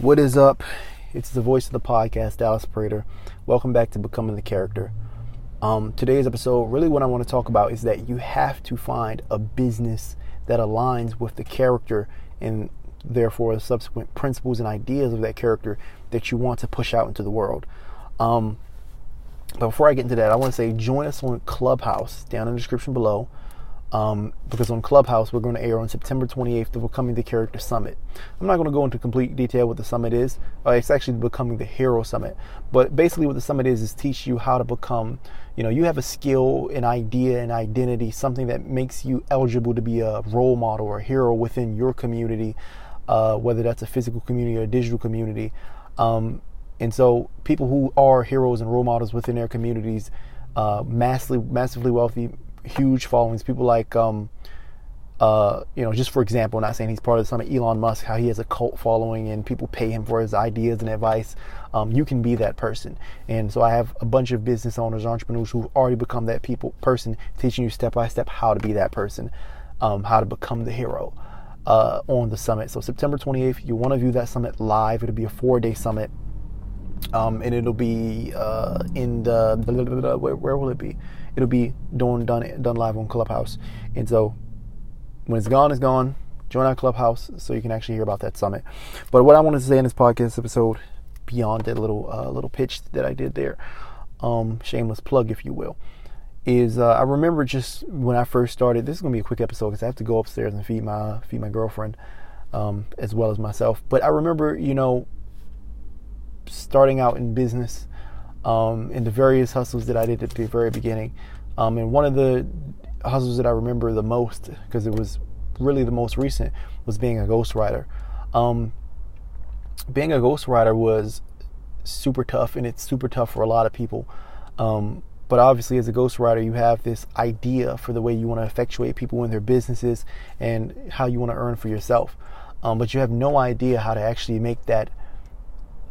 What is up? It's the voice of the podcast, Dallas Prater. Welcome back to Becoming the Character. Um, today's episode, really, what I want to talk about is that you have to find a business that aligns with the character and therefore the subsequent principles and ideas of that character that you want to push out into the world. Um, but before I get into that, I want to say join us on Clubhouse down in the description below. Um, because on Clubhouse, we're going to air on September 28th the Becoming the Character Summit. I'm not going to go into complete detail what the summit is. Uh, it's actually the Becoming the Hero Summit. But basically, what the summit is is teach you how to become. You know, you have a skill, an idea, an identity, something that makes you eligible to be a role model or a hero within your community, uh, whether that's a physical community or a digital community. Um, and so, people who are heroes and role models within their communities, uh, massively, massively wealthy huge followings. People like, um, uh, you know, just for example, not saying he's part of some of Elon Musk, how he has a cult following and people pay him for his ideas and advice. Um, you can be that person. And so I have a bunch of business owners, entrepreneurs who've already become that people person, teaching you step by step how to be that person, um, how to become the hero. Uh, on the summit. So September 28th, you want to view that summit live. It'll be a four-day summit, um, and it'll be uh, in the where, where will it be? It'll be done done done live on Clubhouse. And so when it's gone, it's gone. Join our Clubhouse so you can actually hear about that summit. But what I wanted to say in this podcast episode, beyond that little uh, little pitch that I did there, um, shameless plug, if you will, is uh, I remember just when I first started. This is gonna be a quick episode because I have to go upstairs and feed my feed my girlfriend um, as well as myself. But I remember, you know, starting out in business um, in the various hustles that I did at the very beginning. Um, and one of the hustles that I remember the most, because it was really the most recent, was being a ghostwriter. Um, being a ghostwriter was super tough, and it's super tough for a lot of people. Um, but obviously, as a ghostwriter, you have this idea for the way you want to effectuate people in their businesses and how you want to earn for yourself. Um, but you have no idea how to actually make that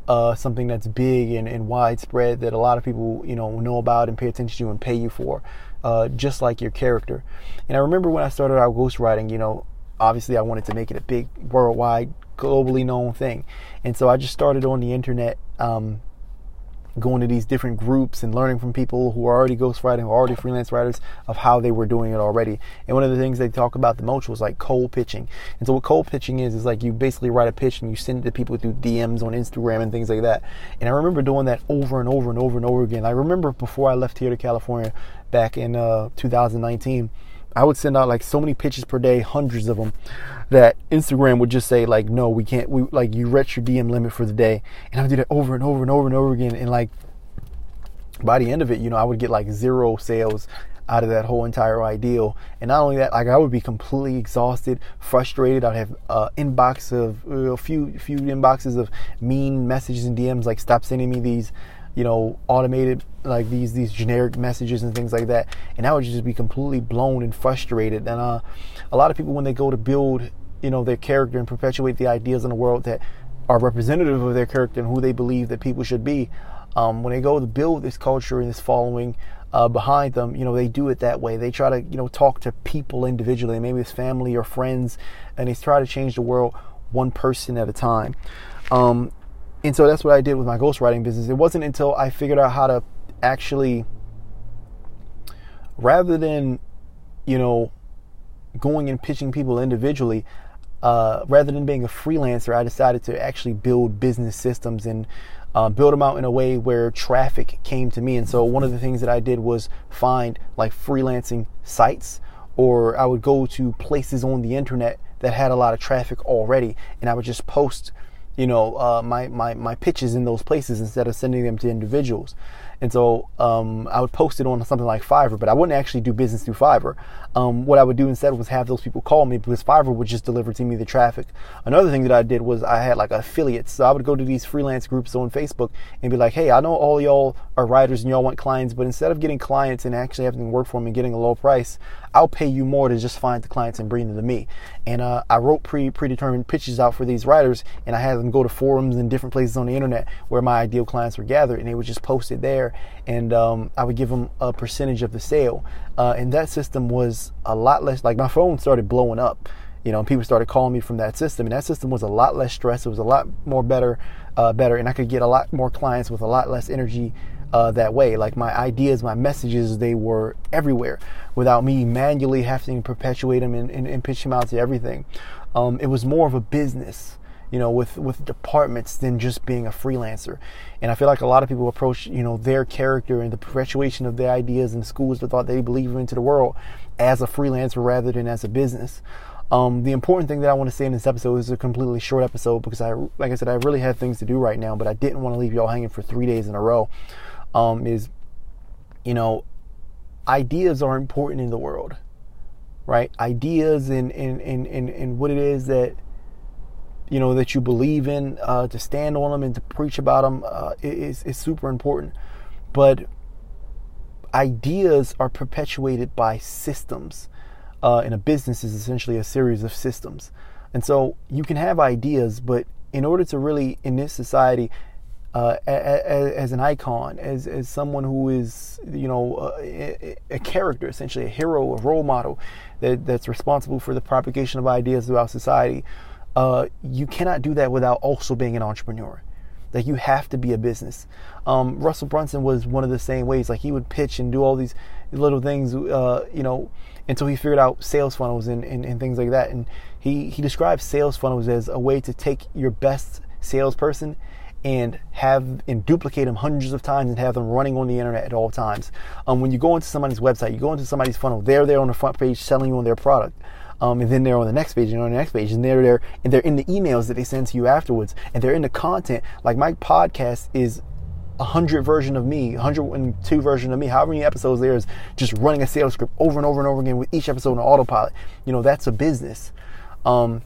uh, something that's big and, and, widespread that a lot of people you know know about and pay attention to and pay you for, uh, just like your character. And I remember when I started out ghostwriting, you know, obviously I wanted to make it a big worldwide, globally known thing, and so I just started on the internet. Um, going to these different groups and learning from people who are already ghostwriting, who are already freelance writers, of how they were doing it already. And one of the things they talk about the most was like cold pitching. And so what cold pitching is is like you basically write a pitch and you send it to people through DMs on Instagram and things like that. And I remember doing that over and over and over and over again. I remember before I left here to California back in uh, 2019 I would send out like so many pitches per day, hundreds of them, that Instagram would just say like, no, we can't. We like you reached your DM limit for the day, and I would do that over and over and over and over again. And like by the end of it, you know, I would get like zero sales out of that whole entire ideal. And not only that, like I would be completely exhausted, frustrated. I'd have uh, inbox of a uh, few few inboxes of mean messages and DMs like, stop sending me these you know, automated like these these generic messages and things like that, and I would just be completely blown and frustrated. And uh, a lot of people when they go to build, you know, their character and perpetuate the ideas in the world that are representative of their character and who they believe that people should be, um, when they go to build this culture and this following uh, behind them, you know, they do it that way. They try to, you know, talk to people individually, maybe it's family or friends, and they try to change the world one person at a time. Um, and so that's what I did with my ghostwriting business. It wasn't until I figured out how to actually, rather than, you know, going and pitching people individually, uh, rather than being a freelancer, I decided to actually build business systems and uh, build them out in a way where traffic came to me. And so one of the things that I did was find like freelancing sites, or I would go to places on the internet that had a lot of traffic already, and I would just post you know, uh, my, my, my pitches in those places instead of sending them to individuals. And so um, I would post it on something like Fiverr, but I wouldn't actually do business through Fiverr. Um, what I would do instead was have those people call me because Fiverr would just deliver to me the traffic. Another thing that I did was I had like affiliates. So I would go to these freelance groups on Facebook and be like, hey, I know all y'all are writers and y'all want clients, but instead of getting clients and actually having them work for me and getting a low price, I'll pay you more to just find the clients and bring them to me. And uh, I wrote pre predetermined pitches out for these writers, and I had them go to forums and different places on the internet where my ideal clients were gathered, and they would just post it there, and um, I would give them a percentage of the sale. Uh, and that system was a lot less. Like my phone started blowing up You know, and people started calling me from that system, and that system was a lot less stress. It was a lot more better, uh, better, and I could get a lot more clients with a lot less energy uh, that way. Like my ideas, my messages, they were everywhere without me manually having to perpetuate them and, and, and pitch them out to everything. Um, it was more of a business you know, with, with departments than just being a freelancer. And I feel like a lot of people approach, you know, their character and the perpetuation of their ideas and schools that thought they believe into the world as a freelancer rather than as a business. Um, the important thing that I want to say in this episode is a completely short episode because I, like I said, I really have things to do right now, but I didn't want to leave y'all hanging for three days in a row. Um, is, you know, ideas are important in the world, right? Ideas and and, and, and, and what it is that you know that you believe in uh, to stand on them and to preach about them uh, is is super important. But ideas are perpetuated by systems uh, and a business is essentially a series of systems. And so you can have ideas, but in order to really, in this society, uh, as, as, an icon, as, as someone who is, you know, a, a, character, essentially a hero, a role model that, that's responsible for the propagation of ideas throughout society, uh, you cannot do that without also being an entrepreneur. Like you have to be a business. Um, Russell Brunson was one of the same ways. Like he would pitch and do all these little things, uh, you know, until he figured out sales funnels and, and, and things like that. And he, he describes sales funnels as a way to take your best salesperson and have and duplicate them hundreds of times and have them running on the internet at all times. Um, when you go into somebody's website, you go into somebody's funnel, they're there on the front page selling you on their product. Um, and then they're on the next page and on the next page and they're there and they're in the emails that they send to you afterwards and they're in the content like my podcast is a hundred version of me, 102 version of me, however many episodes there is, just running a sales script over and over and over again with each episode on autopilot. You know, that's a business. Um,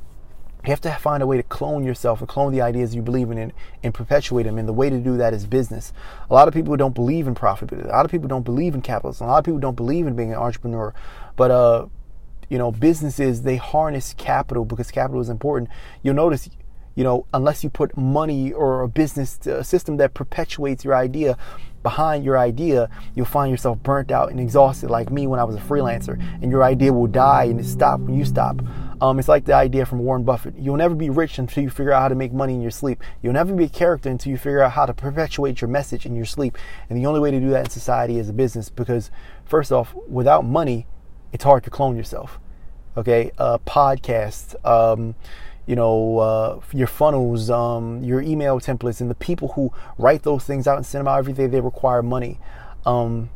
you have to find a way to clone yourself or clone the ideas you believe in and, and perpetuate them. And the way to do that is business. A lot of people don't believe in profitability. A lot of people don't believe in capitalism. A lot of people don't believe in being an entrepreneur. But uh, you know, businesses they harness capital because capital is important. You'll notice you know, unless you put money or a business a system that perpetuates your idea behind your idea, you'll find yourself burnt out and exhausted, like me when I was a freelancer. And your idea will die and it stop when you stop. Um, it's like the idea from Warren Buffett. You'll never be rich until you figure out how to make money in your sleep. You'll never be a character until you figure out how to perpetuate your message in your sleep. And the only way to do that in society is a business because, first off, without money, it's hard to clone yourself. Okay, uh, podcasts. Um, you know, uh, your funnels, um, your email templates, and the people who write those things out and send them out every day, they require money. Um,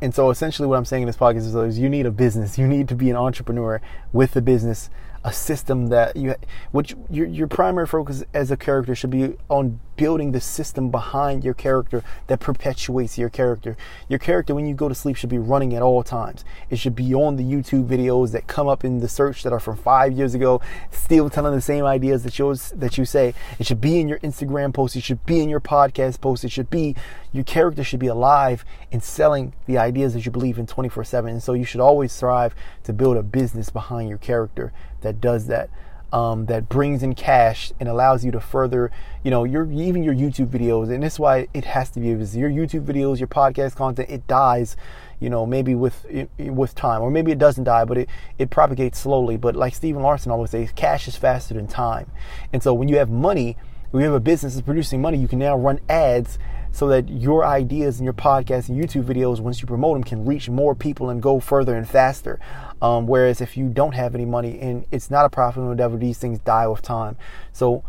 and so essentially what I'm saying in this podcast is, is you need a business. You need to be an entrepreneur with a business a system that you which your your primary focus as a character should be on building the system behind your character that perpetuates your character. Your character when you go to sleep should be running at all times. It should be on the YouTube videos that come up in the search that are from 5 years ago still telling the same ideas that you that you say. It should be in your Instagram post, it should be in your podcast post, it should be your character should be alive and selling the ideas that you believe in 24/7. And so you should always strive to build a business behind your character that does that. Um, that brings in cash and allows you to further, you know, your even your YouTube videos, and that's why it has to be your YouTube videos, your podcast content. It dies, you know, maybe with with time, or maybe it doesn't die, but it it propagates slowly. But like Stephen Larsen always says, cash is faster than time, and so when you have money, you have a business that's producing money, you can now run ads so that your ideas and your podcasts and YouTube videos, once you promote them, can reach more people and go further and faster. Um, whereas if you don't have any money and it's not a profitable endeavor, these things die with time. So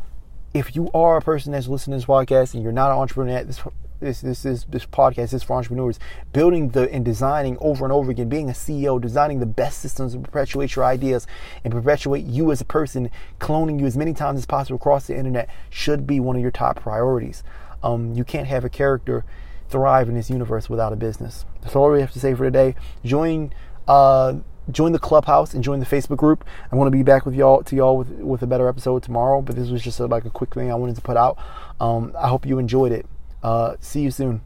if you are a person that's listening to this podcast and you're not an entrepreneur, at this this this is this podcast is for entrepreneurs building the and designing over and over again being a ceo designing the best systems to perpetuate your ideas and perpetuate you as a person cloning you as many times as possible across the internet should be one of your top priorities um, you can't have a character thrive in this universe without a business. That's all we have to say for today. Join uh, join the clubhouse and join the Facebook group. I want to be back with y'all to y'all with with a better episode tomorrow. But this was just a, like a quick thing I wanted to put out. Um, I hope you enjoyed it. Uh, see you soon.